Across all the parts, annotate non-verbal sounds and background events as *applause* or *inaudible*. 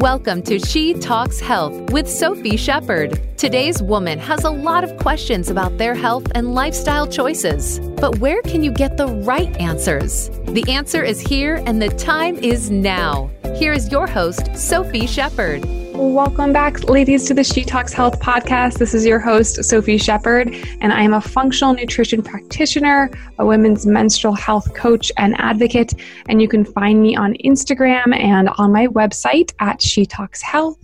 Welcome to She Talks Health with Sophie Shepard. Today's woman has a lot of questions about their health and lifestyle choices. But where can you get the right answers? The answer is here, and the time is now. Here is your host, Sophie Shepard. Welcome back, ladies, to the She Talks Health podcast. This is your host, Sophie Shepard, and I am a functional nutrition practitioner, a women's menstrual health coach, and advocate. And you can find me on Instagram and on my website at She Talks Health.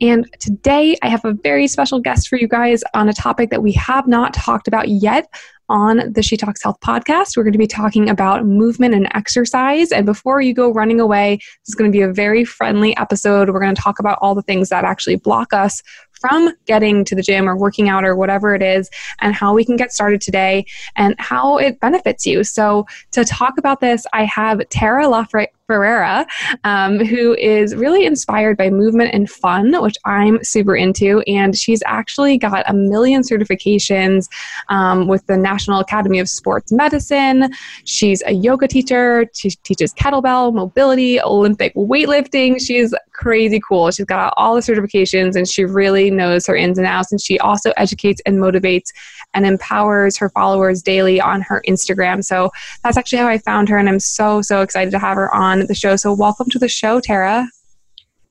And today I have a very special guest for you guys on a topic that we have not talked about yet, on the She Talks Health podcast. We're going to be talking about movement and exercise. And before you go running away, this is going to be a very friendly episode. We're going to talk about all the things that actually block us from getting to the gym or working out or whatever it is, and how we can get started today and how it benefits you. So, to talk about this, I have Tara LaFre- Ferreira, um, who is really inspired by movement and fun, which I'm super into. And she's actually got a million certifications um, with the National Academy of Sports Medicine. She's a yoga teacher. She teaches kettlebell, mobility, Olympic weightlifting. She's crazy cool. She's got all the certifications and she really knows her ins and outs. And she also educates and motivates and empowers her followers daily on her Instagram. So that's actually how I found her. And I'm so, so excited to have her on on the show. So, welcome to the show, Tara.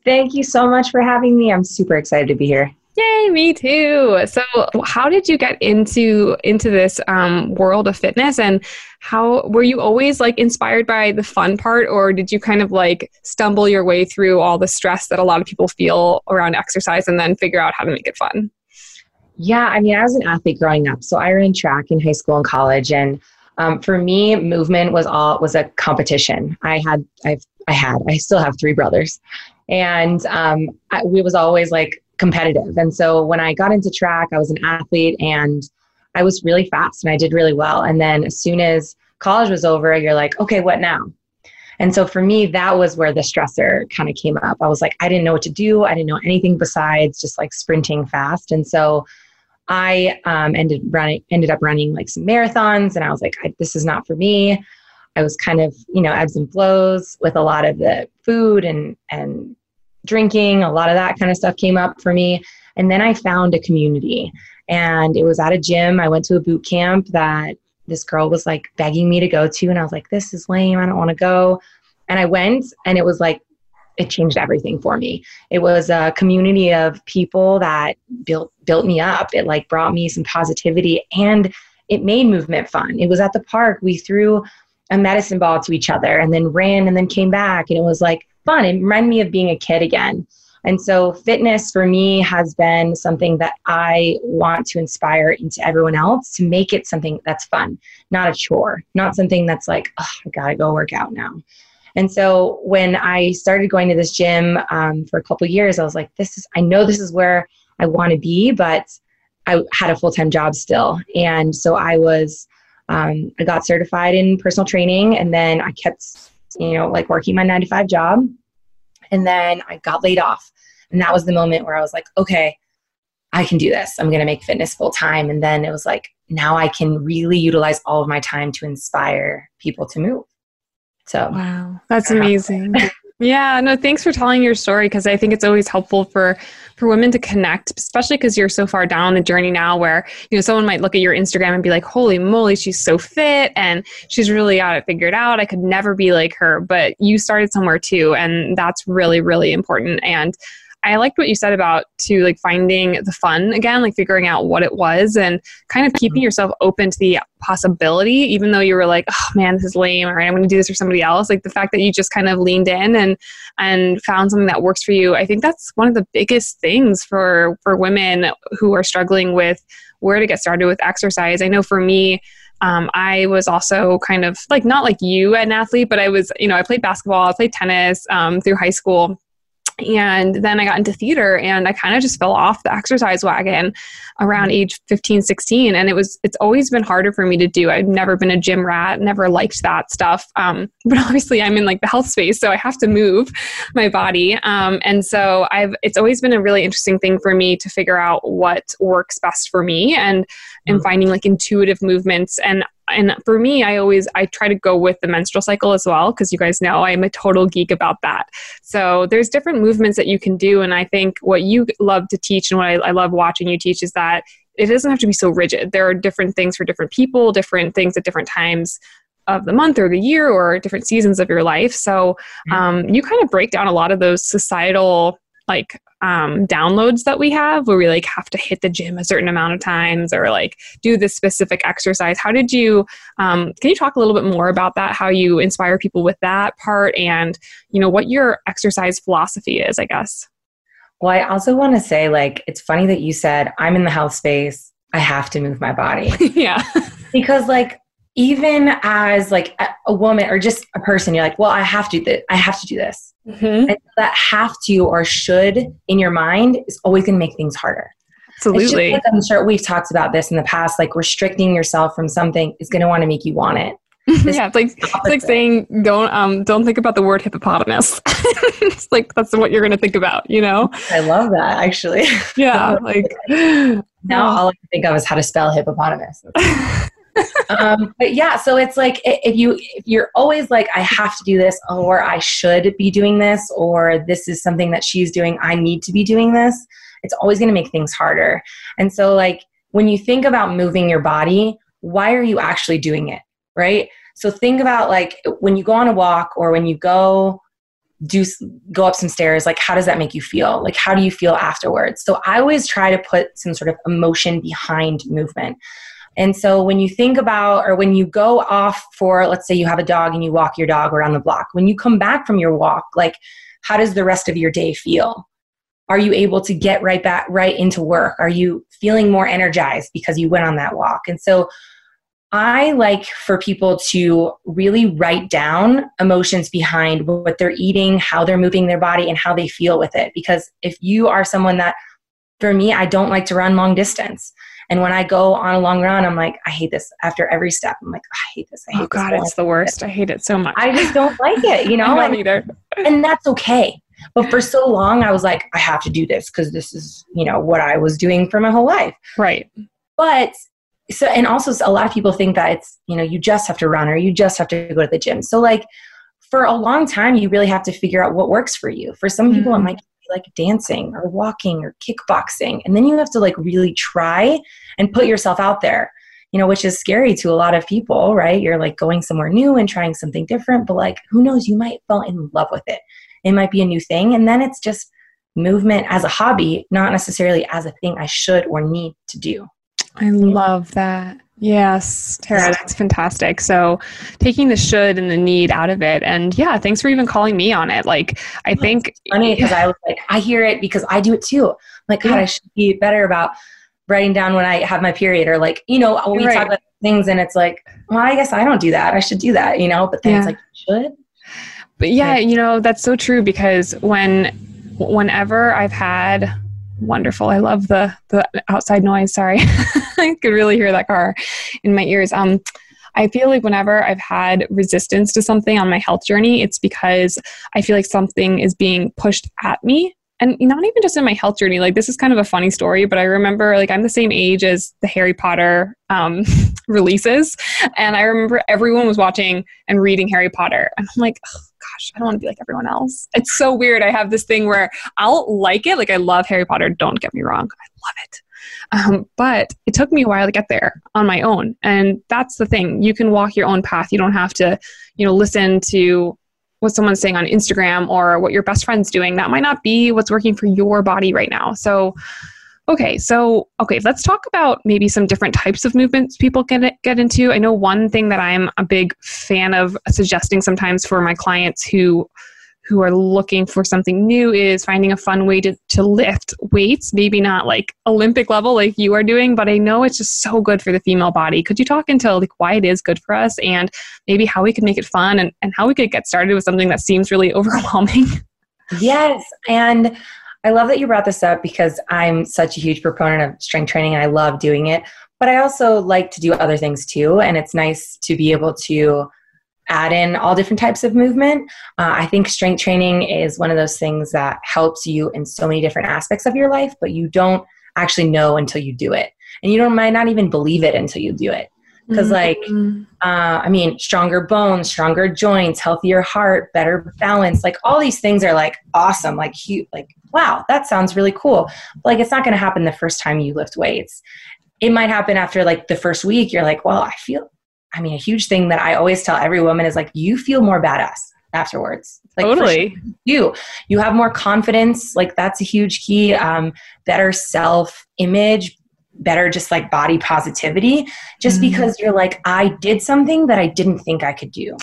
Thank you so much for having me. I'm super excited to be here. Yay, me too. So, how did you get into into this um, world of fitness, and how were you always like inspired by the fun part, or did you kind of like stumble your way through all the stress that a lot of people feel around exercise, and then figure out how to make it fun? Yeah, I mean, I was an athlete growing up, so I ran track in high school and college, and um, for me, movement was all was a competition. I had I've I had I still have three brothers, and um, I, it was always like competitive. And so when I got into track, I was an athlete and I was really fast and I did really well. And then as soon as college was over, you're like, okay, what now? And so for me, that was where the stressor kind of came up. I was like, I didn't know what to do. I didn't know anything besides just like sprinting fast. And so I um, ended running, ended up running like some marathons, and I was like, this is not for me. I was kind of, you know, ebbs and flows with a lot of the food and and drinking. A lot of that kind of stuff came up for me, and then I found a community, and it was at a gym. I went to a boot camp that this girl was like begging me to go to, and I was like, this is lame. I don't want to go. And I went, and it was like it changed everything for me. It was a community of people that built built me up. It like brought me some positivity and it made movement fun. It was at the park. We threw a medicine ball to each other and then ran and then came back and it was like fun. It reminded me of being a kid again. And so fitness for me has been something that I want to inspire into everyone else to make it something that's fun, not a chore, not something that's like, oh, I gotta go work out now. And so when I started going to this gym um, for a couple years, I was like, this is, I know this is where I want to be, but I had a full time job still. And so I was, um, I got certified in personal training and then I kept, you know, like working my nine to five job. And then I got laid off. And that was the moment where I was like, okay, I can do this. I'm going to make fitness full time. And then it was like, now I can really utilize all of my time to inspire people to move. So, wow, that's amazing. yeah, no, thanks for telling your story because I think it's always helpful for for women to connect, especially because you're so far down the journey now where, you know, someone might look at your Instagram and be like, "Holy moly, she's so fit and she's really got it figured out. I could never be like her." But you started somewhere too, and that's really really important and I liked what you said about to like finding the fun again, like figuring out what it was and kind of keeping mm-hmm. yourself open to the possibility, even though you were like, oh man, this is lame, or I'm going to do this for somebody else. Like the fact that you just kind of leaned in and and found something that works for you. I think that's one of the biggest things for for women who are struggling with where to get started with exercise. I know for me, um, I was also kind of like not like you an athlete, but I was, you know, I played basketball, I played tennis um, through high school and then I got into theater and I kind of just fell off the exercise wagon around mm-hmm. age 15, 16. And it was, it's always been harder for me to do. I've never been a gym rat, never liked that stuff. Um, *laughs* but obviously I'm in like the health space, so I have to move my body. Um, and so I've, it's always been a really interesting thing for me to figure out what works best for me and, and mm-hmm. finding like intuitive movements. And and for me i always i try to go with the menstrual cycle as well because you guys know i'm a total geek about that. So there's different movements that you can do and i think what you love to teach and what I, I love watching you teach is that it doesn't have to be so rigid. There are different things for different people different things at different times of the month or the year or different seasons of your life. So mm-hmm. um, you kind of break down a lot of those societal like um, downloads that we have where we like have to hit the gym a certain amount of times or like do this specific exercise. How did you um, can you talk a little bit more about that? How you inspire people with that part and you know what your exercise philosophy is i guess. Well i also want to say like it's funny that you said i'm in the health space. I have to move my body. *laughs* Yeah. Because like even as like a, a, woman or just a person you're like well i have to do this i have to do this mm-hmm. and that have to or should in your mind is always going to make things harder absolutely like, i'm sure we've talked about this in the past like restricting yourself from something is going to want to make you want it *laughs* yeah, it's like it's like saying don't um don't think about the word hippopotamus. *laughs* it's like that's what you're gonna think about, you know. I love that actually. Yeah, *laughs* like now all I can think of is how to spell hippopotamus um, but yeah, so it's like if you if you're always like I have to do this or I should be doing this or this is something that she's doing, I need to be doing this. It's always going to make things harder. And so like when you think about moving your body, why are you actually doing it, right? So think about like when you go on a walk or when you go do go up some stairs like how does that make you feel like how do you feel afterwards so i always try to put some sort of emotion behind movement and so when you think about, or when you go off for, let's say you have a dog and you walk your dog around the block, when you come back from your walk, like how does the rest of your day feel? Are you able to get right back, right into work? Are you feeling more energized because you went on that walk? And so I like for people to really write down emotions behind what they're eating, how they're moving their body, and how they feel with it. Because if you are someone that, for me, I don't like to run long distance. And when I go on a long run, I'm like, I hate this. After every step, I'm like, I hate this. I hate oh God, it's the worst. I hate it so much. I just don't like it, you *laughs* know. I don't and, either. and that's okay. But for so long, I was like, I have to do this because this is, you know, what I was doing for my whole life. Right. But so, and also a lot of people think that it's, you know, you just have to run or you just have to go to the gym. So like for a long time, you really have to figure out what works for you. For some people, mm-hmm. it might like dancing or walking or kickboxing. And then you have to like really try and put yourself out there, you know, which is scary to a lot of people, right? You're like going somewhere new and trying something different, but like who knows, you might fall in love with it. It might be a new thing. And then it's just movement as a hobby, not necessarily as a thing I should or need to do. I love that. Yes, Tara, that's fantastic. So, taking the should and the need out of it, and yeah, thanks for even calling me on it. Like, I think funny because I was like, I hear it because I do it too. I'm like, God, I should be better about writing down when I have my period, or like, you know, when we right. talk about things, and it's like, well, I guess I don't do that. I should do that, you know. But then yeah. it's like, should. But yeah, you know, that's so true because when, whenever I've had wonderful. I love the the outside noise. Sorry, *laughs* *laughs* I could really hear that car in my ears. Um, I feel like whenever I've had resistance to something on my health journey, it's because I feel like something is being pushed at me. And not even just in my health journey like this is kind of a funny story but i remember like i'm the same age as the harry potter um, *laughs* releases. And i remember everyone was watching and reading harry potter. And i'm like gosh i don't want to be like everyone else. It's so weird. I have this thing where i'll like it. Like i love harry potter. Don't get me wrong. I love it um, but it took me a while to get there on my own and that's the thing you can walk your own path you don't have to you know listen to what someone's saying on Instagram or what your best friend's doing. That might not be what's working for your body right now. So, okay, so okay, let's talk about maybe some different types of movements people can get into. I know one thing that I'm a big fan of suggesting sometimes for my clients who who are looking for something new is finding a fun way to, to lift weights, maybe not like Olympic level like you are doing, but I know it's just so good for the female body. Could you talk into like why it is good for us and maybe how we could make it fun and, and how we could get started with something that seems really *laughs* overwhelming? Yes. And I love that you brought this up because I'm such a huge proponent of strength training and I love doing it. But I also like to do other things too. And it's nice to be able to add in all different types of movement. Uh, I think strength training is one of those things that helps you in so many different aspects of your life, but you don't actually know until you do it. And you don't, might not even believe it until you do it. Because, mm-hmm. like, uh, I mean, stronger bones, stronger joints, healthier heart, better balance, like all these things are like awesome. Like, huge, like, wow, that sounds really cool. But, like, it's not going to happen the first time you lift weights. It might happen after like the first week. You're like, well, I feel I mean, a huge thing that I always tell every woman is like, you feel more badass afterwards. Like totally. You, you have more confidence. Like that's a huge key. Um, better self image, better just like body positivity, just mm. because you're like, I did something that I didn't think I could do.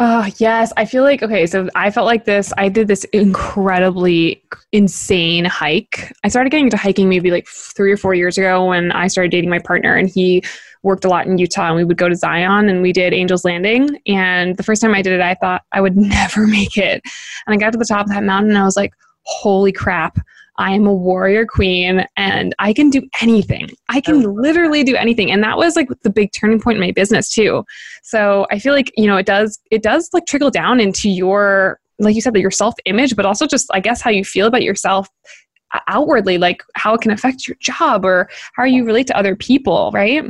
Oh, yes. I feel like, okay, so I felt like this. I did this incredibly insane hike. I started getting into hiking maybe like three or four years ago when I started dating my partner, and he worked a lot in Utah and we would go to Zion and we did Angel's Landing. And the first time I did it, I thought I would *laughs* never make it. And I got to the top of that mountain and I was like, holy crap. I am a warrior queen and I can do anything. I can oh. literally do anything. And that was like the big turning point in my business too. So I feel like, you know, it does it does like trickle down into your like you said that your self-image, but also just I guess how you feel about yourself uh, outwardly, like how it can affect your job or how you relate to other people, right?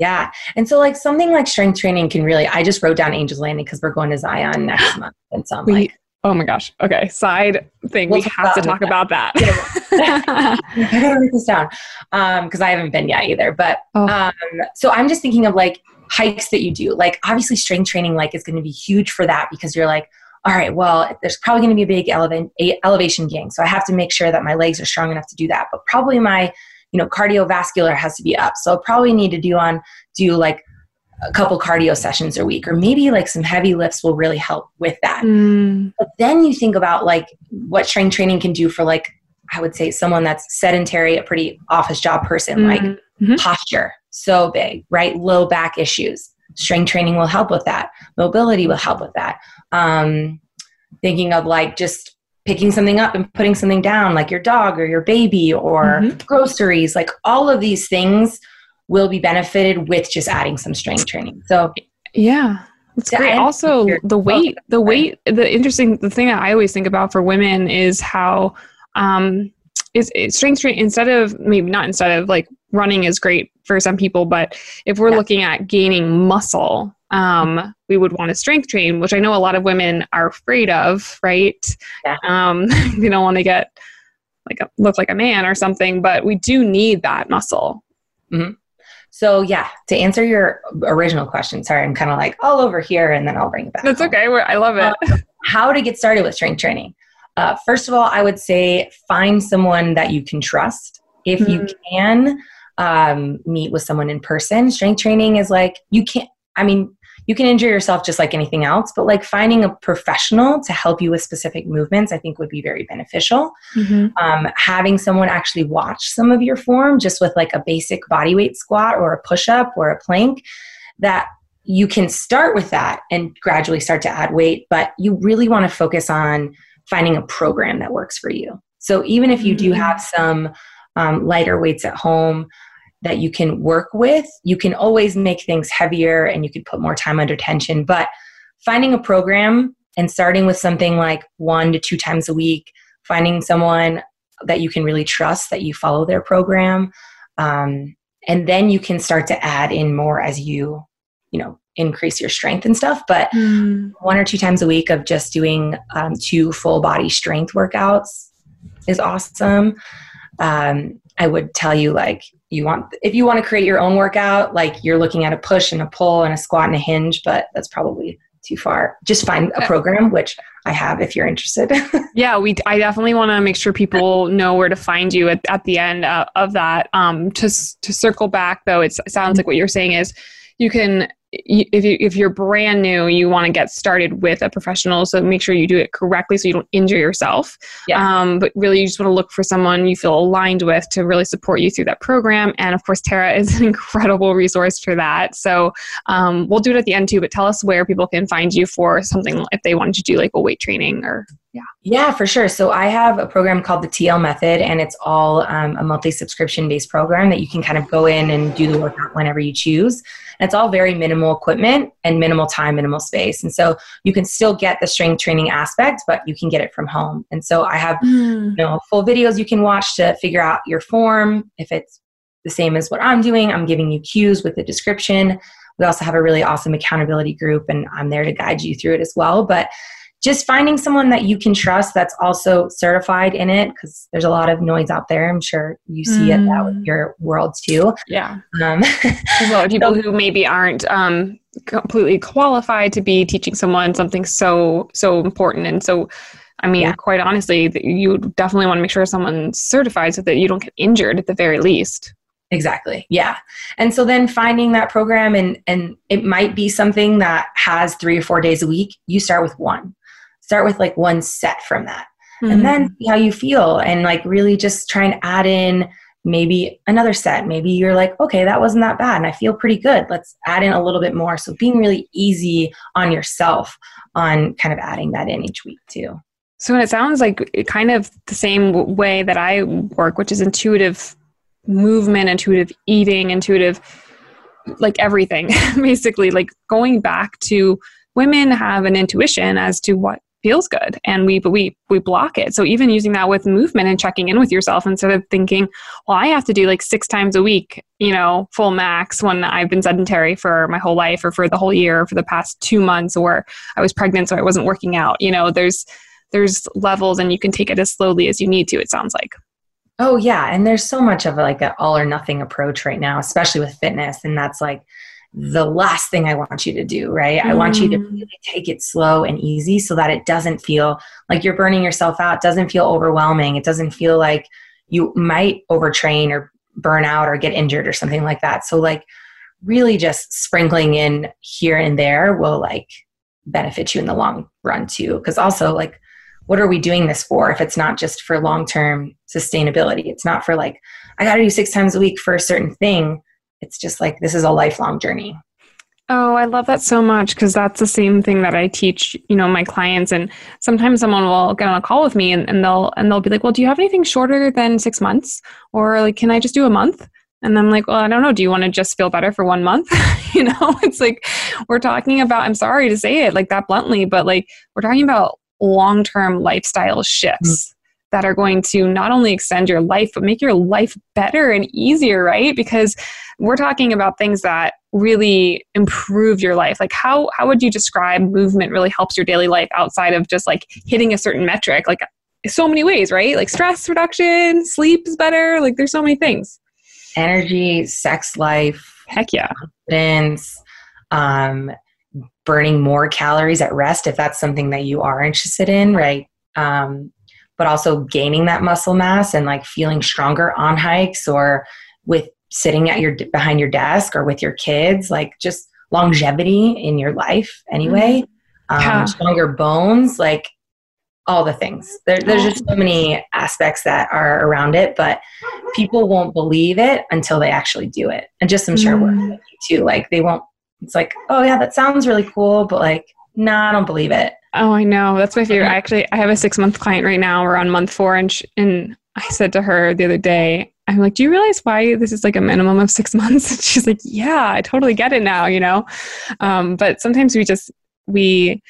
Yeah. And so like something like strength training can really I just wrote down Angels Landing because we're going to Zion next *gasps* month. And so I'm we, like Oh my gosh. Okay. Side thing. We'll we have to talk about that. *laughs* I gotta write this down. Um, because I haven't been yet either. But oh. um, so I'm just thinking of like hikes that you do. Like obviously strength training like is gonna be huge for that because you're like, all right, well, there's probably going to be a big eleva- elevation gain. So I have to make sure that my legs are strong enough to do that. But probably my you know cardiovascular has to be up. So I'll probably need to do on do like a couple cardio sessions a week or maybe like some heavy lifts will really help with that. Mm. but then you think about like what strength training can do for like i would say someone that's sedentary a pretty office job person mm like mm-hmm. posture so big right? Low back issues. Strength training will help with that. Mobility will help with that. Um, thinking of like just picking something up and putting something down, like your dog or your baby or mm-hmm. groceries, like all of these things will be benefited with just adding some strength training. So, yeah. That's great. Also, the weight, the weight, the interesting, the thing that I always think about for women is how, um, is, is strength training instead of maybe not instead of like running is great for some people, but if we're yeah. looking at gaining muscle, um, we would want to strength train, which I know a lot of women are afraid of, right? Yeah. Um, *laughs* they don't want to get like a, look like a man or something, but we do need that muscle. Mm-hmm. So yeah, to answer your original question, sorry, I'm kind of like all over here, and then I'll bring it back. That's home. okay. I love it. Uh, how to get started with strength training? Uh, first of all, I would say find someone that you can trust. If mm-hmm. you can um, meet with someone in person, strength training is like you can't. I mean, you can injure yourself just like anything else, but like finding a professional to help you with specific movements, I think would be very beneficial. Mm-hmm. Um, having someone actually watch some of your form just with like a basic body weight squat or a push up or a plank that you can start with that and gradually start to add weight, but you really want to focus on finding a program that works for you. So even if you do mm-hmm. have some um, lighter weights at home, that you can work with. You can always make things heavier and you could put more time under tension. But finding a program and starting with something like one to two times a week, finding someone that you can really trust that you follow their program. Um, and then you can start to add in more as you, you know, increase your strength and stuff. But mm. one or two times a week of just doing um, two full body strength workouts is awesome. Um, I would tell you like you want if you want to create your own workout like you're looking at a push and a pull and a squat and a hinge but that's probably too far. Just find a program which i have if you're interested. *laughs* Yeah we i definitely want to make sure people know where to find you at, at the end uh, of that. Um to to circle back though it sounds like what you're saying is you can if you if you're brand new you want to get started with a professional so make sure you do it correctly so you don't injure yourself yeah. um, but really you just want to look for someone you feel aligned with to really support you through that program and of course tara *laughs* is an incredible resource for that so um, we'll do it at the end too but tell us where people can find you for something if they wanted to do like a weight training or Yeah. Yeah, for sure. So I have a program called the TL Method, and it's all um, a monthly subscription based program that you can kind of go in and do the workout whenever you choose. And it's all very minimal equipment and minimal time, minimal space. And so you can still get the strength training aspect, but you can get it from home. And so I have mm. you know full videos you can watch to figure out your form. If it's the same as what I'm doing, I'm giving you cues with the description. We also have a really awesome accountability group, and I'm there to guide you through it as well. But just finding someone that you can trust that's also certified in it because there's a lot of noise out there i'm sure you see mm. it that with your world too yeah um, of *laughs* people so, who maybe aren't um, completely qualified to be teaching someone something so so important and so i mean yeah. quite honestly you definitely want to make sure someone's certified so that you don't get injured at the very least Exactly. Yeah. And so then finding that program and and it might be something that has 3 or 4 days a week, you start with one start with like one set from that. Mm-hmm. and then see how you feel and like really just try and add in maybe another set. Maybe you're like okay that wasn't that bad and i feel pretty good. Let's add in a little bit more. So being really easy on yourself on kind of adding that in each week too. So it sounds like kind of the same way that i work which is intuitive movement intuitive eating intuitive like everything *laughs* basically. Like going back to women have an intuition as to what feels good. And we we we block it. So even using that with movement and checking in with yourself instead of thinking well i have to do like six times a week you know full max when i've been sedentary for my whole life or for the whole year or for the past two months or i was pregnant so i wasn't working out. You know there's there's levels and you can take it as slowly as you need to it sounds like. Oh yeah. And there's so much of like an all or nothing approach right now especially with fitness. And that's like the last thing I want you to do, right? Mm. I want you to mm. really take it slow and easy so that it doesn't feel like you're burning yourself out, doesn't feel overwhelming. It doesn't feel like you might overtrain or burn out or get injured or something like that. So like really just sprinkling in here and there will like benefit you in the long run too because also like what are we doing this for if it's not just for long-term sustainability it's not for like i got to do six times a week for a certain thing it's just like this is a lifelong journey. Oh, I love that so much because that's the same thing that I teach, you know, my clients. And sometimes someone will get on a call with me and, and they'll and they'll be like, Well, do you have anything shorter than six months? Or like, can I just do a month? And I'm like, well, I don't know. Do you want to just feel better for one month? *laughs* you know, it's like we're talking about, I'm sorry to say it like that bluntly, but like we're talking about long term lifestyle shifts. Mm-hmm that are going to not only extend your life, but make your life better and easier, right? Because we're talking about things that really improve your life. Like how how would you describe movement really helps your daily life outside of just like hitting a certain metric? Like so many ways, right? Like stress reduction, sleep is better. Like there's so many things. Energy, sex life, heck yeah, confidence, um, burning more calories at rest if that's something that you are interested in, right? Um, but also gaining that muscle mass and like feeling stronger on hikes or with sitting at your behind your desk or with your kids like just longevity in your life anyway mm-hmm. yeah. um, stronger bones like all the things there, there's just so many aspects that are around it but people won't believe it until they actually do it and just i'm sure mm. you too like they won't it's like oh yeah that sounds really cool but like nah i don't believe it Oh, I know. That's my favorite. I actually, I have a six month client right now. We're on month four, and sh- and I said to her the other day, I'm like, "Do you realize why this is like a minimum of six *laughs* months?" And she's like, "Yeah, I totally get it now." You know, um, but sometimes we just we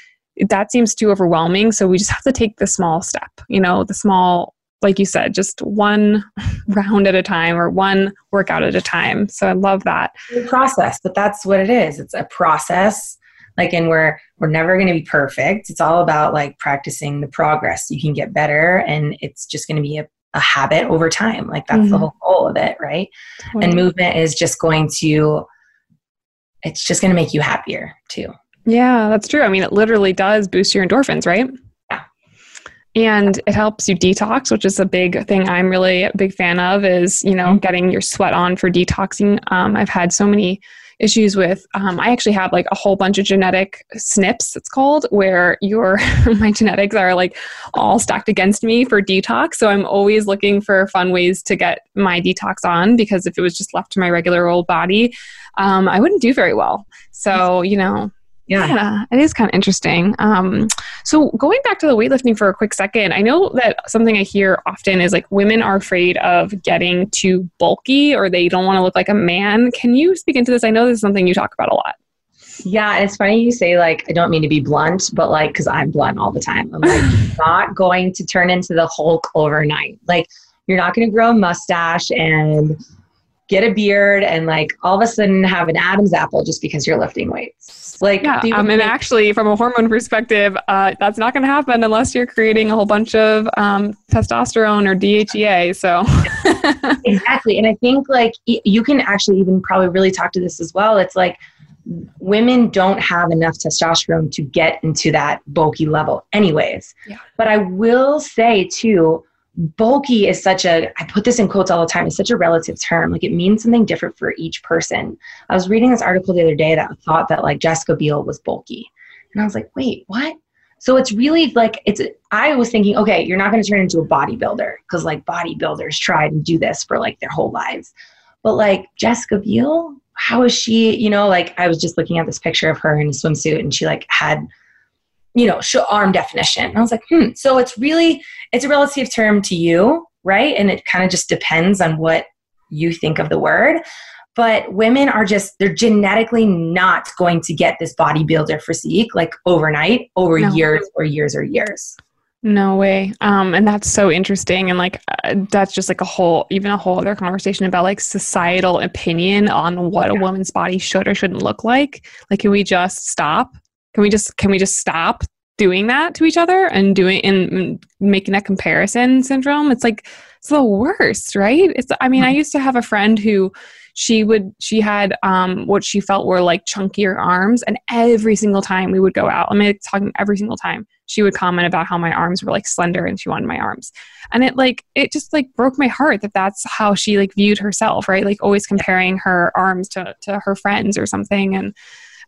that seems too overwhelming, so we just have to take the small step. You know, the small like you said, just one *laughs* round at a time or one workout at a time. So I love that. process, but that's what it is. It's a process like and we're we're never going to be perfect. It's all about like practicing the progress. You can get better and it's just going to be a, a habit over time. Like that's mm-hmm. the whole goal of it right? And movement is just going to it's just going to make you happier too. Yeah that's true. I mean it literally does boost your endorphins right? Yeah. And it helps you detox which is a big thing i'm really a big fan of is you know mm-hmm. getting your sweat on for detoxing. Um, i've had so many issues with um, i actually have like a whole bunch of genetic SNPs it's called where your *laughs* my genetics are like all stacked against me for detox. So i'm always looking for fun ways to get my detox on because if it was just left to my regular old body um, i wouldn't do very well. So you know Yeah. yeah, it is kind of interesting. Um, so going back to the weightlifting for a quick second, I know that something I hear often is like women are afraid of getting too bulky or they don't want to look like a man. Can you speak into this? I know this is something you talk about a lot. Yeah, it's funny you say like I don't mean to be blunt, but like because I'm blunt all the time. I'm like *laughs* not going to turn into the Hulk overnight. Like you're not going to grow a mustache and get a beard and like all of a sudden have an Adam's apple just because you're lifting weights. Like, yeah, um, and actually, from a hormone perspective, uh, that's not going to happen unless you're creating a whole bunch of um, testosterone or DHEA. So, *laughs* exactly. And I think like you can actually even probably really talk to this as well. It's like women don't have enough testosterone to get into that bulky level, anyways. Yeah. But I will say too, bulky is such a i put this in quotes all the time it's such a relative term. Like it means something different for each person. I was reading this article the other day that thought that like jessica biel was bulky. And i was like wait what? So it's really like it's i was thinking okay you're not going to turn into a bodybuilder because like bodybuilders try to do this for like their whole lives. But like jessica biel how is she you know like i was just looking at this picture of her in a swimsuit and she like had you know, arm definition. And I was like, hmm. So it's really, it's a relative term to you, right? And it kind of just depends on what you think of the word. But women are just, they're genetically not going to get this bodybuilder physique like overnight, over no. years or years or years. No way. Um, and that's so interesting. And like, uh, that's just like a whole, even a whole other conversation about like societal opinion on what yeah. a woman's body should or shouldn't look like. Like, can we just stop can we just can we just stop doing that to each other and doing and making that comparison syndrome? It's like it's the worst, right? It's I mean, I used to have a friend who she would she had um, what she felt were like chunkier arms and every single time we would go out i mean talking every single time she would comment about how my arms were like slender and she wanted my arms. And it like it just like broke my heart that that's how she like viewed herself right? Like always comparing her arms to to her friends or something. And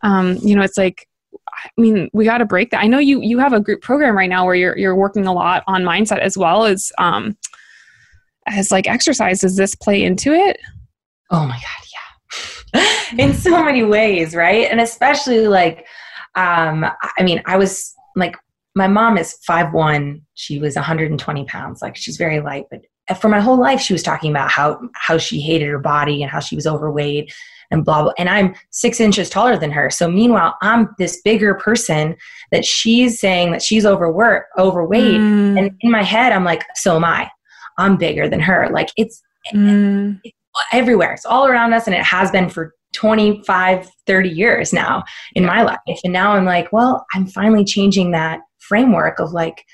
um you know it's like I mean, we got to break that. I know you you have a group program right now where you're you're working a lot on mindset as well as um as like exercise. Does this play into it? Oh my god, yeah. *laughs* In so many ways, right? And especially like um I mean, I was like my mom is five one. She was 120 pounds. Like she's very light, but for my whole life she was talking about how how she hated her body and how she was overweight and blah blah and i'm six inches taller than her. So meanwhile i'm this bigger person that she's saying that she's overwork overweight. Mm. and in my head i'm like so am i. I'm bigger than her. Like it's, mm. it's everywhere. It's all around us and it has been for 25 30 years now in my life. And now i'm like well i'm finally changing that framework of like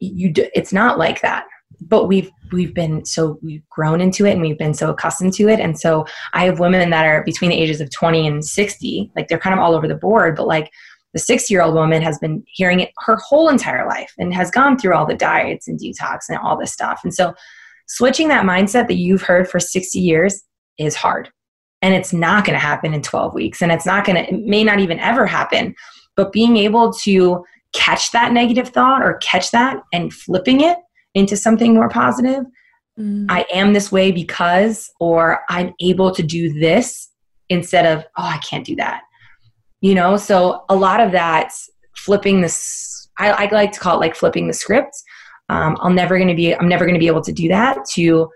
you do, it's not like that but we've we've been so we've grown into it and we've been so accustomed to it. And so i have women that are between the ages of 20 and 60 like they're kind of all over the board but like the six year old woman has been hearing it her whole entire life and has gone through all the diets and detox and all this stuff. And so switching that mindset that you've heard for 60 years is hard. And it's not going to happen in 12 weeks. And it's not going to it may not even ever happen. But being able to catch that negative thought or catch that and flipping it into something more positive. Mm. I am this way because, or I'm able to do this instead of, oh, I can't do that. You know, so a lot of that flipping this, I, I like to call it like flipping the script. Um, I'm never going to be, I'm never going to be able to do that to,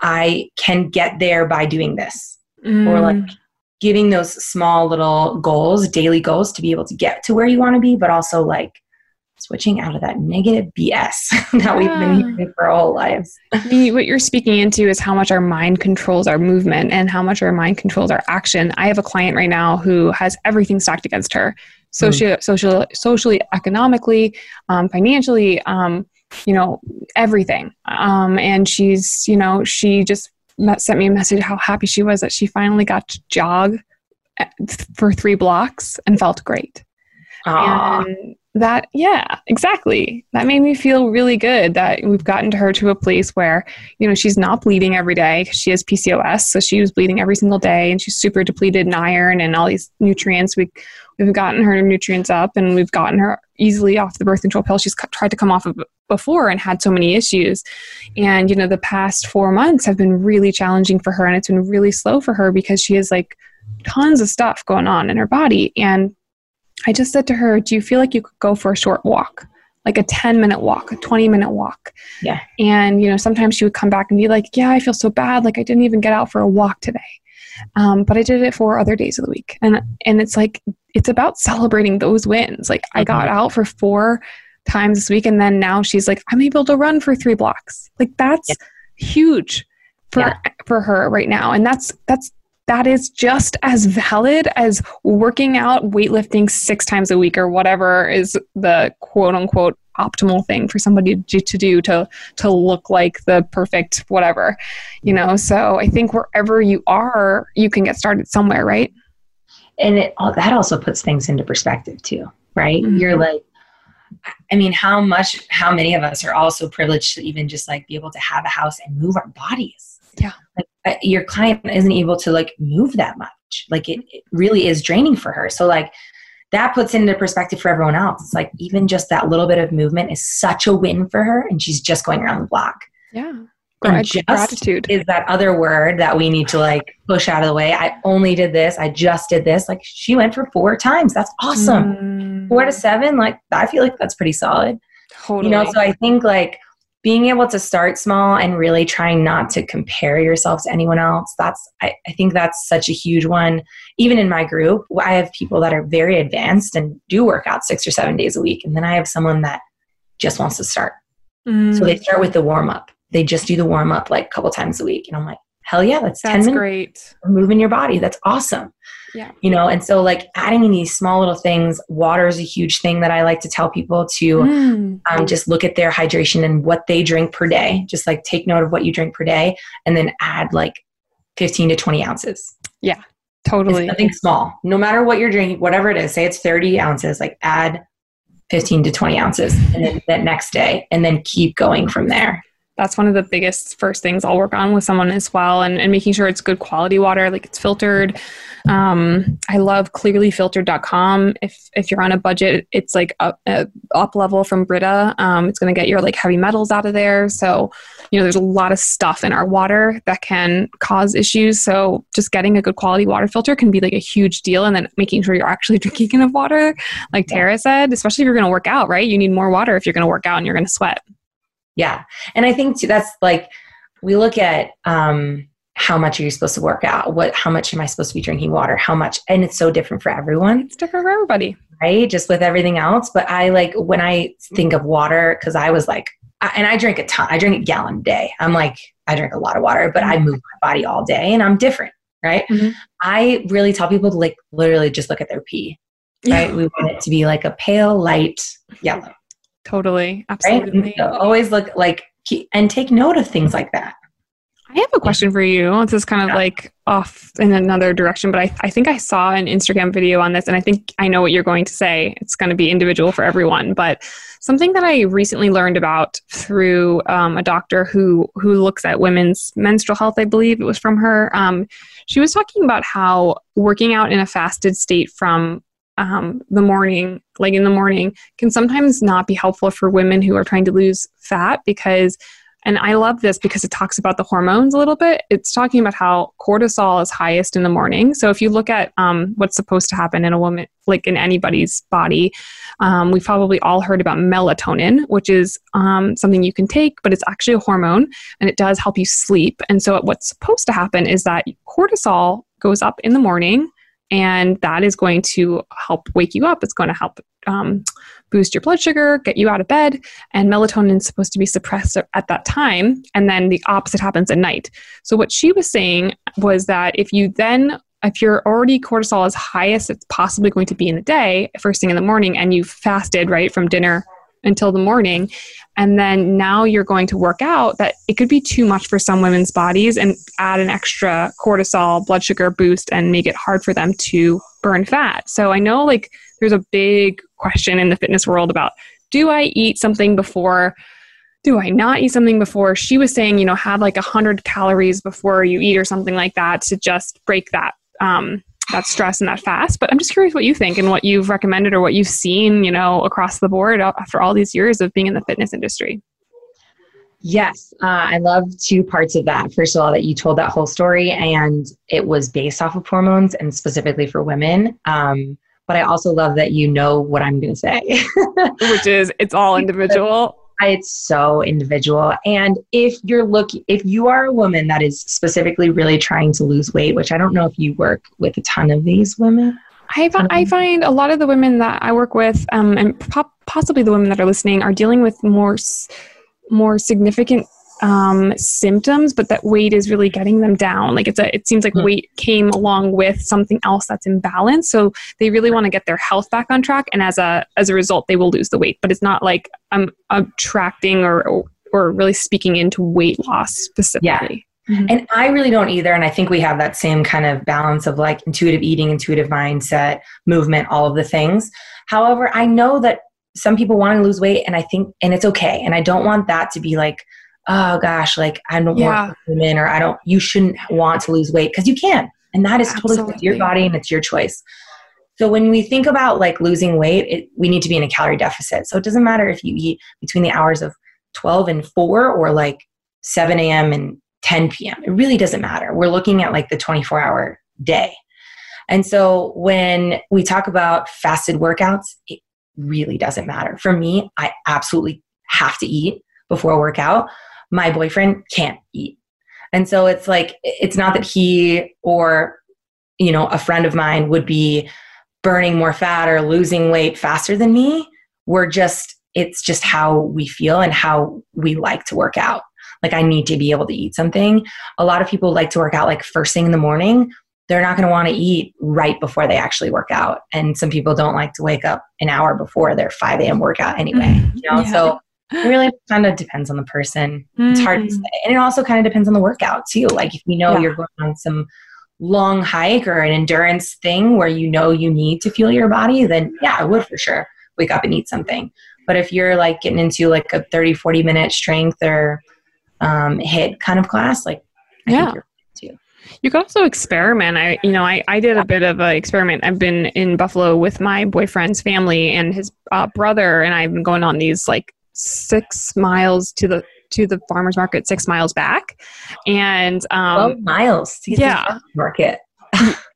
I can get there by doing this. Mm. Or like giving those small little goals, daily goals to be able to get to where you want to be, but also like switching out of that negative BS *laughs* that we've been hearing for our whole lives. *laughs* what you're speaking into is how much our mind controls our movement and how much our mind controls our action. I have a client right now who has everything stacked against her, socially, mm. social, socially, economically, um, financially, um, you know, everything. Um, and she's, you know, she just met, sent me a message how happy she was that she finally got to jog eh, for three blocks and felt great. Aww. And that yeah exactly. That made me feel really good that we've gotten to her to a place where you know she's not bleeding every day. Because she has pcos so she was bleeding every single day and she's super depleted in iron and all these nutrients. We, we've gotten her nutrients up and we've gotten her easily off the birth control pill. She's tried to come off of before and had so many issues. And you know the past four months have been really challenging for her and it's been really slow for her because she has like tons of stuff going on in her body. And I just said to her, Do you feel like you could go for a short walk? Like a 10 minute walk, a 20 minute walk. Yeah. And, you know, sometimes she would come back and be like, Yeah, I feel so bad. Like I didn't even get out for a walk today. Um, but I did it for other days of the week. And and it's like it's about celebrating those wins. Like I got out for four times this week and then now she's like, I'm able to run for three blocks. Like that's huge for Yeah. for her right now. And that's that's that is just as valid as working out, weightlifting six times a week or whatever is the quote unquote optimal thing for somebody to, do to to look like the perfect whatever you know? So i think wherever you are you can get started somewhere right? And it all that also puts things into perspective too right? Mhm. you're like i mean how much how many of us are also privileged to even just like be able to have a house and move our bodies? Yeah. like your client isn't able to like move that much like it, it really is draining for her so like that puts into perspective for everyone else it's like even just that little bit of movement is such a win for her and she's just going around the block yeah And just gratitude is that other word that we need to like push out of the way. I only did this. I just did this. Like she went for four times. That's awesome. Mm, Four to seven, like I feel like that's pretty solid. totally You know, so I think like being able to start small and really trying not to compare yourself to anyone else. That's I, I think that's such a huge one. Even in my group, I have people that are very advanced and do work out six or seven days a week. And then I have someone that just wants to start. Mm, So they start with the warm up. They just do the warm up like a couple times a week. And I'm like, hell yeah, that's, 10 minutes great moving your body. That's awesome. Yeah. You know, and so like adding in these small little things, water is a huge thing that I like to tell people to Mm, um, just look at their hydration and what they drink per day. Just like take note of what you drink per day and then add like 15 to 20 ounces. Yeah, totally It's nothing small. No matter what you're drinking, whatever it is, say it's 30 ounces, like add 15 to 20 ounces and then that next day and then keep going from there. That's one of the biggest first things I'll work on with someone as well, and, and making sure it's good quality water, like it's filtered. Um, I love clearlyfiltered.com. If if you're on a budget, it's like up, uh, up level from Brita. Um, it's going to get your like heavy metals out of there. So, you know, there's a lot of stuff in our water that can cause issues. So, just getting a good quality water filter can be like a huge deal, and then making sure you're actually *laughs* drinking enough water, like Tara said, especially if you're going to work out, right? You need more water if you're going to work out and you're going to sweat. Yeah. And I think too, that's like, we look at um, how much are you supposed to work out? What, how much am I supposed to be drinking water? How much? And it's so different for everyone, It's different for everybody. right? Just with everything else. But I like, when I think of water, cause I was like, I, and I drink a ton, I drink a gallon a day. I'm like, I drink a lot of water, but I move my body all day and I'm different, right? Mhm. I really tell people to like literally just look at their pee, right? We want it to be like a pale, light yellow. Totally. right? Absolutely. So always look like and take note of things like that. I have a question for you. This is kind of Yeah. like off in another direction, but I, I think I saw an Instagram video on this, and I think I know what you're going to say. It's going to be individual for everyone, but something that I recently learned about through um, a doctor who who looks at women's menstrual health. I believe it was from her. Um, she was talking about how working out in a fasted state from um, the morning, like in the morning, can sometimes not be helpful for women who are trying to lose fat because and I love this because it talks about the hormones a little bit. It's talking about how cortisol is highest in the morning. So if you look at um, what's supposed to happen in a woman, like in anybody's body, um, we've probably all heard about melatonin, which is um, something you can take, but it's actually a hormone and it does help you sleep. And so what's supposed to happen is that cortisol goes up in the morning and that is going to help wake you up. It's going to help um, boost your blood sugar, get you out of bed, and melatonin is supposed to be suppressed at that time. And then the opposite happens at night. So, what she was saying was that if you then if you're already cortisol as highest, it's possibly going to be in the day, first thing in the morning, and you've fasted right from dinner until the morning, and then now you're going to work out, that it could be too much for some women's bodies and add an extra cortisol blood sugar boost and make it hard for them to burn fat. So I know like there's a big question in the fitness world about do I eat something before? Do I not eat something before? She was saying, you know, have like 100 calories before you eat or something like that to just break that um, that stress and that fast. But I'm just curious what you think and what you've recommended or what you've seen, you know, across the board after all these years of being in the fitness industry. Yes, uh, I love two parts of that. First of all, that you told that whole story, and it was based off of hormones and specifically for women. Um, but I also love that you know what I'm going to say. Which is it's all *laughs* individual. It's so individual. And if you're looking, if you are a woman that is specifically really trying to lose weight, which I don't know if you work with a ton of these women. I, I um, find a lot of the women that I work with, um, and po- possibly the women that are listening, are dealing with more more significant um, symptoms, but that weight is really getting them down. Like it's a, it seems like mm-hmm. weight came along with something else that's imbalanced. So they really want to get their health back on track, and as a as a result, they will lose the weight. But it's not like I'm attracting or or, or really speaking into weight loss specifically. Yeah. Mm-hmm. And I really don't either. And I think we have that same kind of balance of like intuitive eating, intuitive mindset, movement, all of the things. However, I know that some people want to lose weight and I think, and it's okay. And I don't want that to be like, oh gosh, like I don't yeah. want women or I don't, you shouldn't want to lose weight because you can. And that is Absolutely. totally your body and it's your choice. So when we think about like losing weight, it, we need to be in a calorie deficit. So it doesn't matter if you eat between the hours of 12 and 4 or like 7 a.m. and 10 p.m. It really doesn't matter. We're looking at like the 24 hour day. And so when we talk about fasted workouts, it really doesn't matter. For me, I absolutely have to eat before a workout my boyfriend can't eat. And so it's like, it's not that he or, you know, a friend of mine would be burning more fat or losing weight faster than me. We're just, it's just how we feel and how we like to work out. Like, I need to be able to eat something. A lot of people like to work out like first thing in the morning. They're not going to want to eat right before they actually work out. And some people don't like to wake up an hour before their 5 a.m. workout anyway. Mm-hmm. You know, yeah. so it really kind of depends on the person. Mm-hmm. It's hard to say. And it also kind of depends on the workout too. Like if you know yeah. you're going on some long hike or an endurance thing where you know you need to fuel your body, then yeah, I would for sure wake up and eat something. But if you're like getting into like a 30, 40 minute strength or um, HIIT kind of class, like I yeah. You could also experiment. I, you know, I, I did a bit of an experiment. I've been in Buffalo with my boyfriend's family and his uh, brother, and I've been going on these like six miles to the to the farmers market six miles back. And um 12 miles to yeah. market.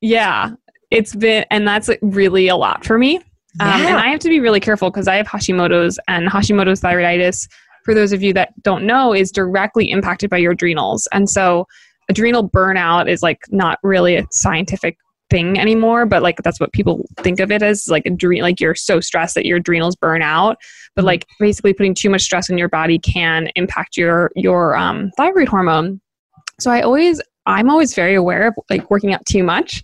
Yeah. It's been and that's really a lot for me. Yeah. um, and i have to be really careful because i have hashimoto's and hashimoto's thyroiditis for those of you that don't know is directly impacted by your adrenals. And so adrenal burnout is like not really a scientific thing anymore but like that's what people think of it as like a dream like you're so stressed that your adrenals burn out. But mm-hmm. like basically putting too much stress on your body can impact your your um, thyroid hormone. So i always i'm always very aware of like working out too much.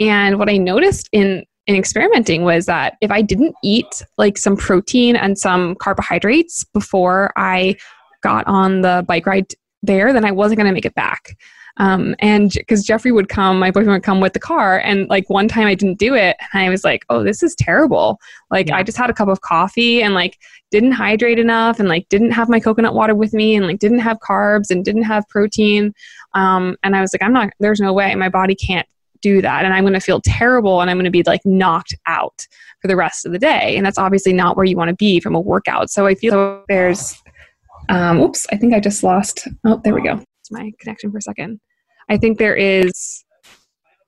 And what i noticed in in experimenting was that if i didn't eat like some protein and some carbohydrates before i got on the bike ride there then i wasn't going to make it back um, and because Jeffrey would come, my boyfriend would come with the car. And like one time I didn't do it. And I was like, oh, this is terrible. Like yeah. I just had a cup of coffee and like didn't hydrate enough and like didn't have my coconut water with me and like didn't have carbs and didn't have protein. Um, and I was like, I'm not, there's no way my body can't do that. And I'm going to feel terrible and I'm going to be like knocked out for the rest of the day. And that's obviously not where you want to be from a workout. So I feel there's, um, oops, I think I just lost. Oh, there we go my connection for a second. I think there is,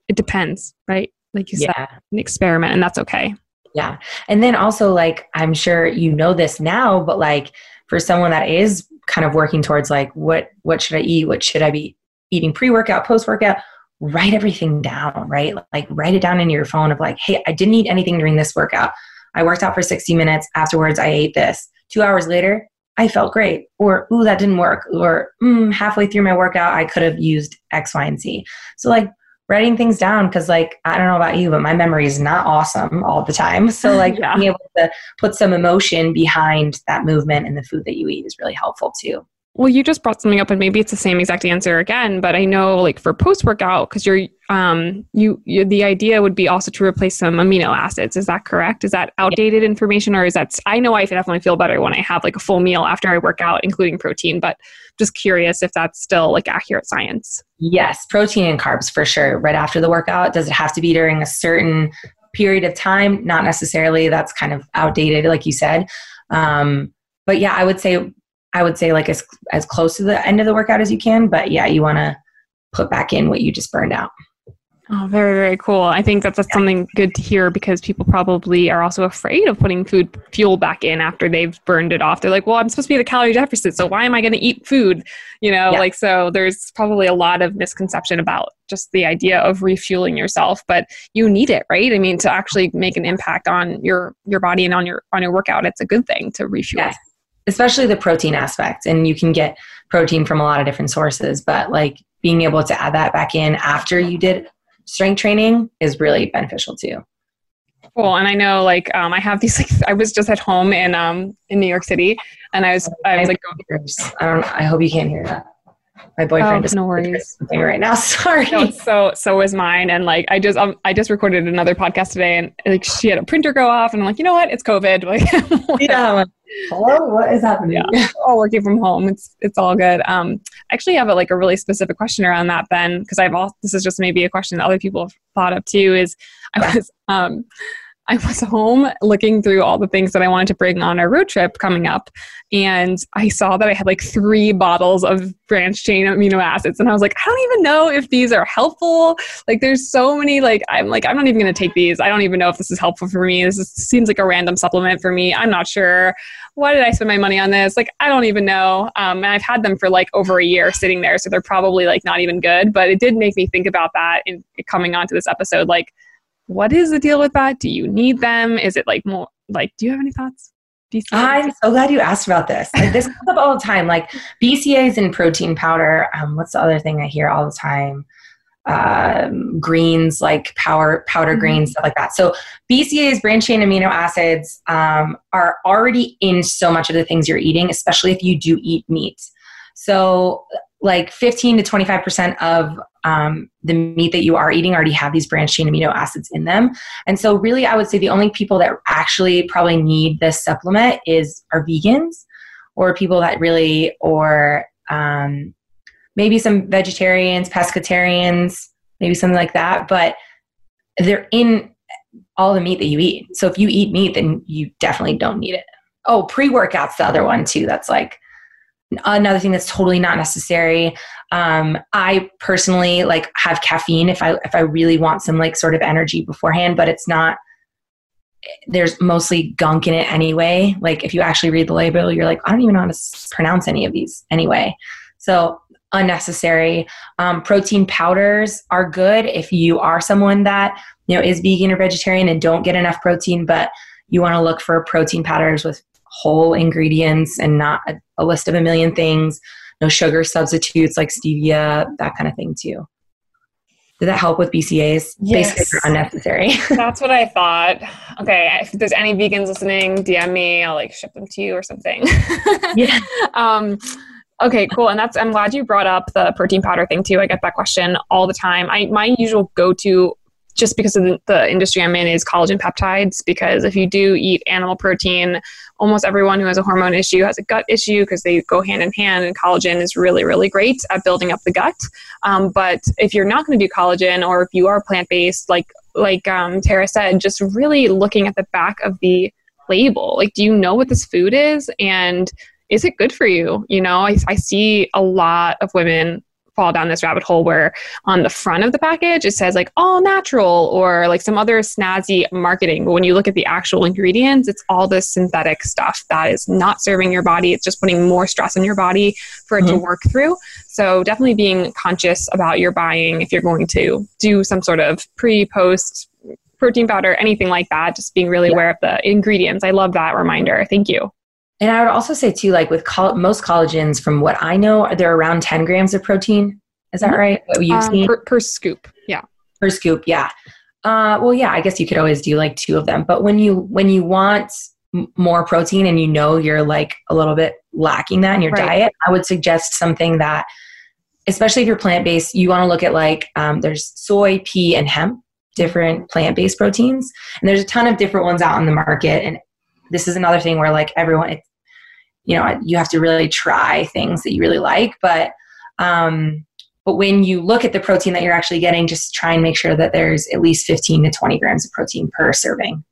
it depends, right? Like you yeah. said, an experiment, and that's okay. Yeah. And then also, like, I'm sure you know this now, but like for someone that is kind of working towards like, what, what should I eat? What should I be eating pre workout, post workout? Write everything down, right? Like, write it down in your phone of like, hey, I didn't eat anything during this workout. I worked out for 60 minutes. Afterwards, I ate this. Two hours later, I felt great, or ooh, that didn't work, or mm, halfway through my workout, I could have used X, Y, and Z. So, like, writing things down, because, like, I don't know about you, but my memory is not awesome all the time. *laughs* So, like, yeah. being able to put some emotion behind that movement and the food that you eat is really helpful too. Well, you just brought something up, and maybe it's the same exact answer again. But I know, like for post workout, because you're um you, you, the idea would be also to replace some amino acids. Is that correct? Is that outdated yeah. information, or is that? I know I definitely feel better when I have like a full meal after I work out, including protein. But just curious if that's still like accurate science. Yes, protein and carbs for sure. Right after the workout, does it have to be during a certain period of time? Not necessarily. That's kind of outdated, like you said. Um, but yeah, I would say I would say like as as close to the end of the workout as you can. But yeah, you want to put back in what you just burned out. Oh, very, very cool. I think that that's something good to hear because people probably are also afraid of putting food fuel back in after they've burned it off. They're like, well, I'm supposed to be at a calorie deficit, so why am I going to eat food? You know, yeah. like, so there's probably a lot of misconception about just the idea of refueling yourself, but you need it, right? I mean, to actually make an impact on your, your body and on your, on your workout, it's a good thing to refuel. Yes. Especially the protein aspect. And you can get protein from a lot of different sources, but like being able to add that back in after you did strength training is really beneficial too. Cool. And I know like um, I have these like *laughs* I was just at home in um in New York City and I was I was like I don't I hope you can't hear that. My boyfriend oh, no worries. something right now. *laughs* Sorry. No, so so was mine and like I just um, I just recorded another podcast today and like she had a printer go off and I'm like, you know what? It's COVID. *laughs* Like *laughs* yeah, hello what is happening yeah all working from home it's it's all good um I actually have a, like a really specific question around that ben because i've all this is just maybe a question that other people have thought of too is i was um I was home looking through all the things that I wanted to bring on our road trip coming up. And I saw that I had like three bottles of branched chain amino acids. And I was like, I don't even know if these are helpful. Like, there's so many, like, I'm like, I'm not even going to take these. I don't even know if this is helpful for me. This is, seems like a random supplement for me. I'm not sure. Why did I spend my money on this? Like, I don't even know. Um, and I've had them for like over a year sitting there. So they're probably like not even good. But it did make me think about that in coming onto this episode. Like, what is the deal with that? Do you need them? Is it like more like, do you have any thoughts? I'm so glad you asked about this. Like, this comes up all the time. Like BCAAs in protein powder. Um, what's the other thing I hear all the time? Um, greens, like power powder mm-hmm. greens, stuff like that. So BCAAs, branched chain amino acids, um, are already in so much of the things you're eating, especially if you do eat meat. So like 15 to 25% of um, the meat that you are eating already have these branched chain amino acids in them. And so really I would say the only people that actually probably need this supplement is are vegans or people that really or um, maybe some vegetarians, pescatarians, maybe something like that. But they're in all the meat that you eat. So if you eat meat, then you definitely don't need it. Oh, pre workout's the other one too. That's like another thing that's totally not necessary. Um, i personally like have caffeine if i if i really want some like sort of energy beforehand but it's not there's mostly gunk in it anyway. Like if you actually read the label you're like i don't even know how to pronounce any of these anyway. So unnecessary. Um, protein powders are good if you are someone that you know is vegan or vegetarian and don't get enough protein but you want to look for protein powders with whole ingredients and not a, a list of a million things, no sugar substitutes like stevia, that kind of thing too. Did that help with BCAs? Yes. Basically, unnecessary. *laughs* That's what I thought. Okay, if there's any vegans listening, DM me. I'll like ship them to you or something. *laughs* yeah. Um, okay, cool. And that's I'm glad you brought up the protein powder thing too. I get that question all the time. I my usual go to just because of the industry I'm in is collagen peptides. Because if you do eat animal protein, almost everyone who has a hormone issue has a gut issue because they go hand in hand, and collagen is really, really great at building up the gut. Um, but if you're not going to do collagen, or if you are plant based, like like um, Tara said, just really looking at the back of the label. Like, do you know what this food is, and is it good for you? You know, I, I see a lot of women fall down this rabbit hole where on the front of the package it says like all natural or like some other snazzy marketing. But when you look at the actual ingredients, it's all this synthetic stuff that is not serving your body. It's just putting more stress on your body for it mm-hmm. to work through. So definitely being conscious about your buying if you're going to do some sort of pre, post, protein powder, anything like that, just being really yeah. aware of the ingredients. I love that reminder. Thank you. And I would also say too, like with coll- most collagens, from what I know, they're around 10 grams of protein. Is that mm-hmm. right? What you've um, seen per, per, scoop, yeah. Per scoop, yeah. Uh, well, yeah. I guess you could always do like two of them, but when you when you want m- more protein and you know you're like a little bit lacking that in your right. diet, I would suggest something that, especially if you're plant based, you want to look at like um, there's soy, pea, and hemp different plant based proteins, and there's a ton of different ones out on the market, and this is another thing where like everyone it, you know you have to really try things that you really like but um but when you look at the protein that you're actually getting just try and make sure that there's at least 15 to 20 grams of protein per serving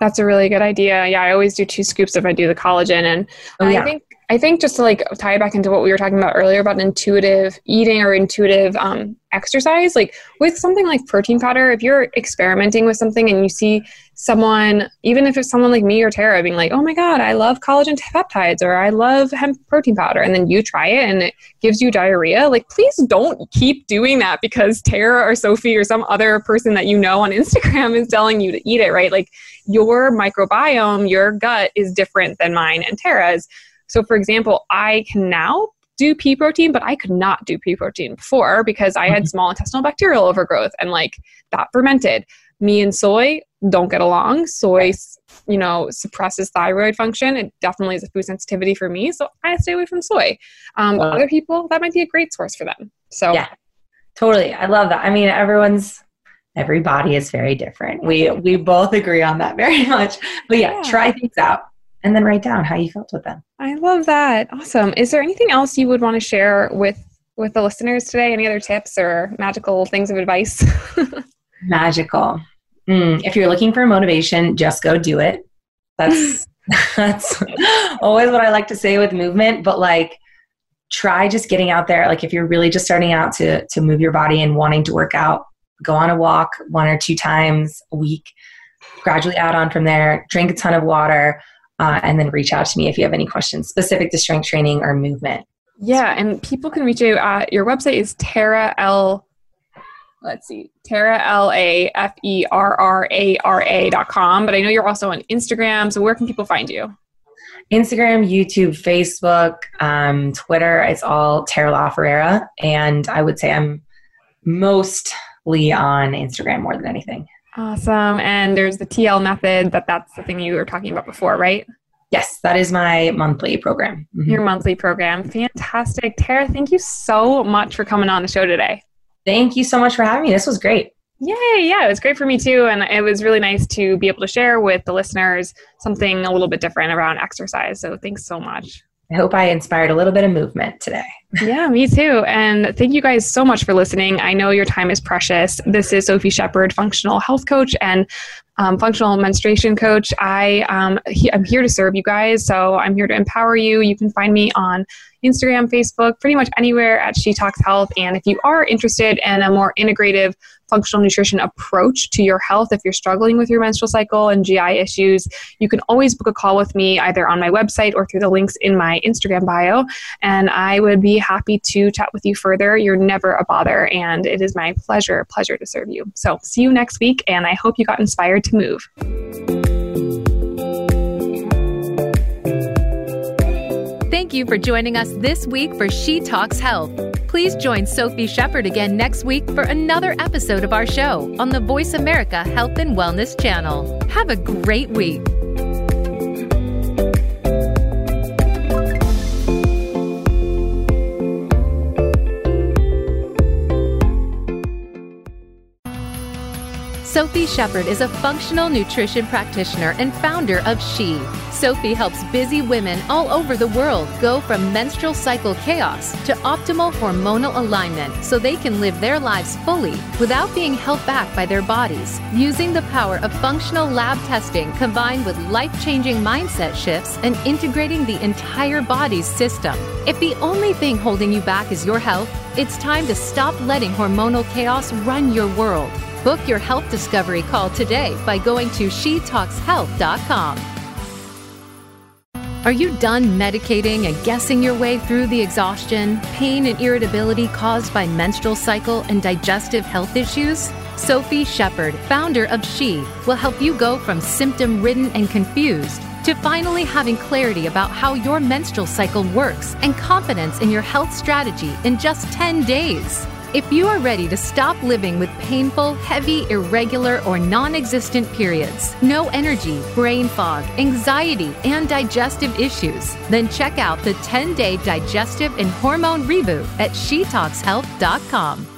that's a really good idea yeah i always do two scoops if i do the collagen and, oh, yeah. i think I think just to like tie it back into what we were talking about earlier about intuitive eating or intuitive um, exercise, like with something like protein powder, if you're experimenting with something and you see someone, even if it's someone like me or Tara being like, oh my God, I love collagen peptides or I love hemp protein powder, and then you try it and it gives you diarrhea, like please don't keep doing that because Tara or Sophie or some other person that you know on Instagram is telling you to eat it, right? Like your microbiome, your gut is different than mine and Tara's. So, for example, I can now do pea protein, but I could not do pea protein before because I had mm-hmm. small intestinal bacterial overgrowth and like that fermented. Me and soy don't get along. Soy, you know, suppresses thyroid function. It definitely is a food sensitivity for me, so I stay away from soy. Um, wow. Other people, that might be a great source for them. So yeah, totally. I love that. I mean, everyone's every body is very different. We we both agree on that *laughs* very much. But yeah, yeah. try things out and then write down how you felt with them. I love that. Awesome. Is there anything else you would want to share with with the listeners today? Any other tips or magical things of advice? *laughs* magical. Mm, if you're looking for motivation, just go do it. That's *laughs* *laughs* that's always what I like to say with movement, but like try just getting out there. Like if you're really just starting out to to move your body and wanting to work out, go on a walk one or two times a week. Gradually add on from there. Drink a ton of water uh, and then reach out to me if you have any questions specific to strength training or movement. Yeah, and people can reach you at your website is Tara L. Let's see, Tara L A F E R R A R A dot com. But I know you're also on Instagram. So where can people find you? Instagram, YouTube, Facebook, um, Twitter. It's all Tara La Ferrara, and I would say I'm mostly on Instagram more than anything. Awesome. And there's the TL method that that's the thing you were talking about before, right? Yes, that is my monthly program. Mm-hmm. Your monthly program. Fantastic. Tara, thank you so much for coming on the show today. Thank you so much for having me. This was great. Yay, yeah, it was great for me too. And it was really nice to be able to share with the listeners something a little bit different around exercise. So thanks so much. I hope I inspired a little bit of movement today. *laughs* yeah, me too. And thank you guys so much for listening. I know your time is precious. This is Sophie Shepard, functional health coach and um, functional menstruation coach. I um, he, I'm here to serve you guys, so I'm here to empower you. You can find me on Instagram, Facebook, pretty much anywhere at She Talks Health. And if you are interested in a more integrative functional nutrition approach to your health, if you're struggling with your menstrual cycle and GI issues, you can always book a call with me either on my website or through the links in my Instagram bio. And I would be happy to chat with you further. You're never a bother, and it is my pleasure, pleasure to serve you. So see you next week, and I hope you got inspired to move. Thank you for joining us this week for She Talks Health. Please join Sophie Shepard again next week for another episode of our show on the Voice America Health and Wellness channel. Have a great week. Sophie Shepard is a functional nutrition practitioner and founder of She. Sophie helps busy women all over the world go from menstrual cycle chaos to optimal hormonal alignment so they can live their lives fully without being held back by their bodies. Using the power of functional lab testing combined with life changing mindset shifts and integrating the entire body's system. If the only thing holding you back is your health, it's time to stop letting hormonal chaos run your world. Book your health discovery call today by going to shetalkshealth.com. Are you done medicating and guessing your way through the exhaustion, pain, and irritability caused by menstrual cycle and digestive health issues? Sophie Shepard, founder of She, will help you go from symptom ridden and confused to finally having clarity about how your menstrual cycle works and confidence in your health strategy in just 10 days. If you are ready to stop living with painful, heavy, irregular, or non existent periods, no energy, brain fog, anxiety, and digestive issues, then check out the 10 day digestive and hormone reboot at SheTalksHealth.com.